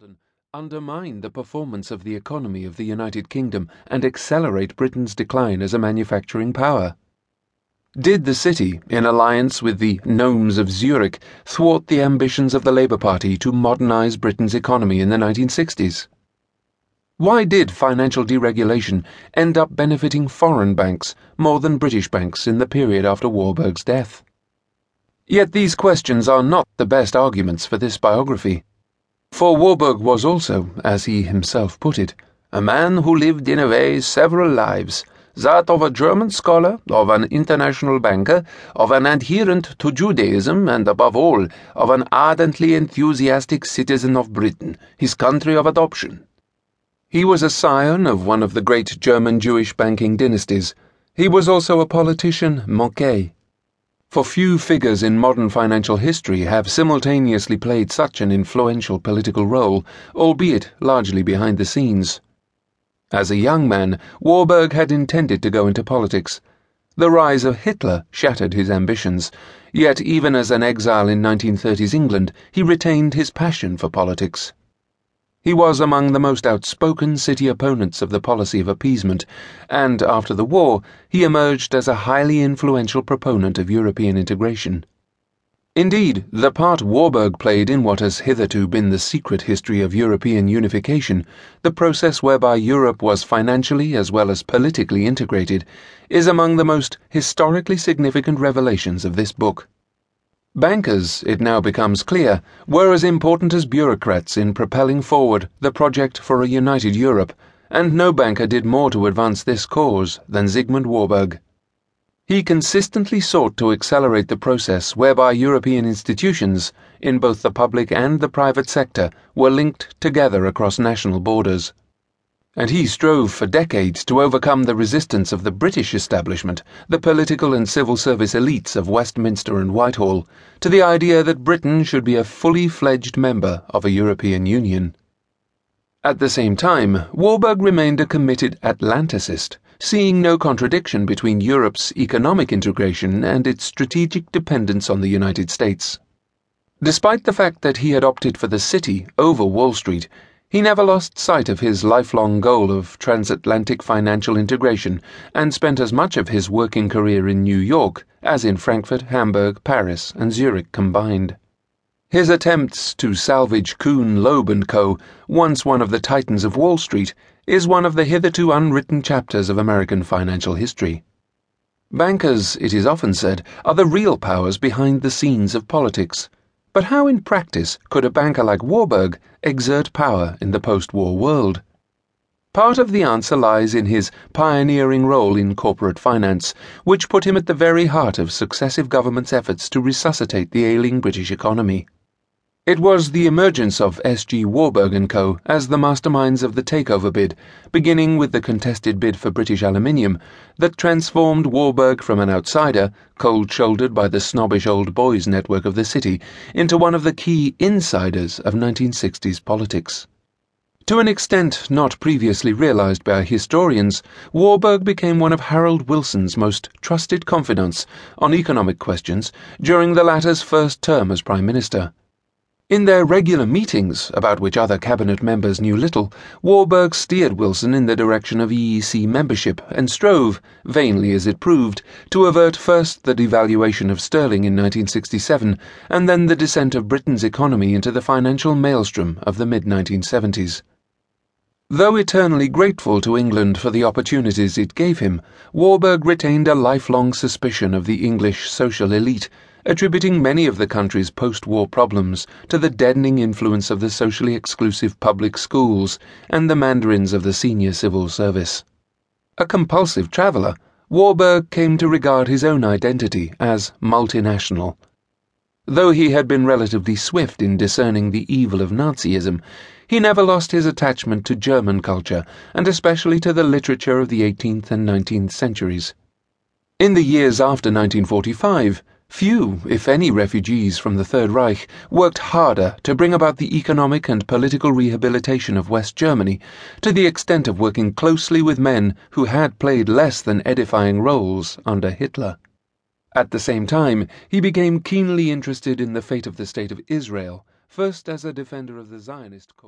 London undermine the performance of the economy of the United Kingdom and accelerate Britain's decline as a manufacturing power? Did the city, in alliance with the gnomes of Zurich, thwart the ambitions of the Labour Party to modernize Britain's economy in the 1960s? Why did financial deregulation end up benefiting foreign banks more than British banks in the period after Warburg's death? Yet these questions are not the best arguments for this biography. For Warburg was also, as he himself put it, a man who lived in a way several lives that of a German scholar, of an international banker, of an adherent to Judaism, and above all, of an ardently enthusiastic citizen of Britain, his country of adoption. He was a scion of one of the great German Jewish banking dynasties. He was also a politician manqué. For few figures in modern financial history have simultaneously played such an influential political role, albeit largely behind the scenes. As a young man, Warburg had intended to go into politics. The rise of Hitler shattered his ambitions, yet, even as an exile in 1930s England, he retained his passion for politics. He was among the most outspoken city opponents of the policy of appeasement, and after the war, he emerged as a highly influential proponent of European integration. Indeed, the part Warburg played in what has hitherto been the secret history of European unification, the process whereby Europe was financially as well as politically integrated, is among the most historically significant revelations of this book. Bankers, it now becomes clear, were as important as bureaucrats in propelling forward the project for a united Europe, and no banker did more to advance this cause than Siegmund Warburg. He consistently sought to accelerate the process whereby European institutions, in both the public and the private sector, were linked together across national borders and he strove for decades to overcome the resistance of the British establishment, the political and civil service elites of Westminster and Whitehall, to the idea that Britain should be a fully fledged member of a European Union. At the same time, Warburg remained a committed Atlanticist, seeing no contradiction between Europe's economic integration and its strategic dependence on the United States. Despite the fact that he had opted for the city over Wall Street, he never lost sight of his lifelong goal of transatlantic financial integration and spent as much of his working career in New York as in Frankfurt, Hamburg, Paris, and Zurich combined. His attempts to salvage Kuhn, Loeb and Co., once one of the titans of Wall Street, is one of the hitherto unwritten chapters of American financial history. Bankers, it is often said, are the real powers behind the scenes of politics. But how in practice could a banker like Warburg exert power in the post war world? Part of the answer lies in his pioneering role in corporate finance, which put him at the very heart of successive governments' efforts to resuscitate the ailing British economy. It was the emergence of S.G. Warburg & Co. as the masterminds of the takeover bid, beginning with the contested bid for British Aluminium, that transformed Warburg from an outsider, cold shouldered by the snobbish old boys network of the city, into one of the key insiders of 1960s politics. To an extent not previously realized by historians, Warburg became one of Harold Wilson's most trusted confidants on economic questions during the latter's first term as Prime Minister. In their regular meetings, about which other cabinet members knew little, Warburg steered Wilson in the direction of EEC membership and strove, vainly as it proved, to avert first the devaluation of sterling in 1967 and then the descent of Britain's economy into the financial maelstrom of the mid 1970s. Though eternally grateful to England for the opportunities it gave him, Warburg retained a lifelong suspicion of the English social elite attributing many of the country's post war problems to the deadening influence of the socially exclusive public schools and the mandarins of the senior civil service. A compulsive traveller, Warburg came to regard his own identity as multinational. Though he had been relatively swift in discerning the evil of Nazism, he never lost his attachment to German culture, and especially to the literature of the 18th and 19th centuries. In the years after 1945, Few, if any, refugees from the Third Reich worked harder to bring about the economic and political rehabilitation of West Germany, to the extent of working closely with men who had played less than edifying roles under Hitler. At the same time, he became keenly interested in the fate of the State of Israel, first as a defender of the Zionist cause.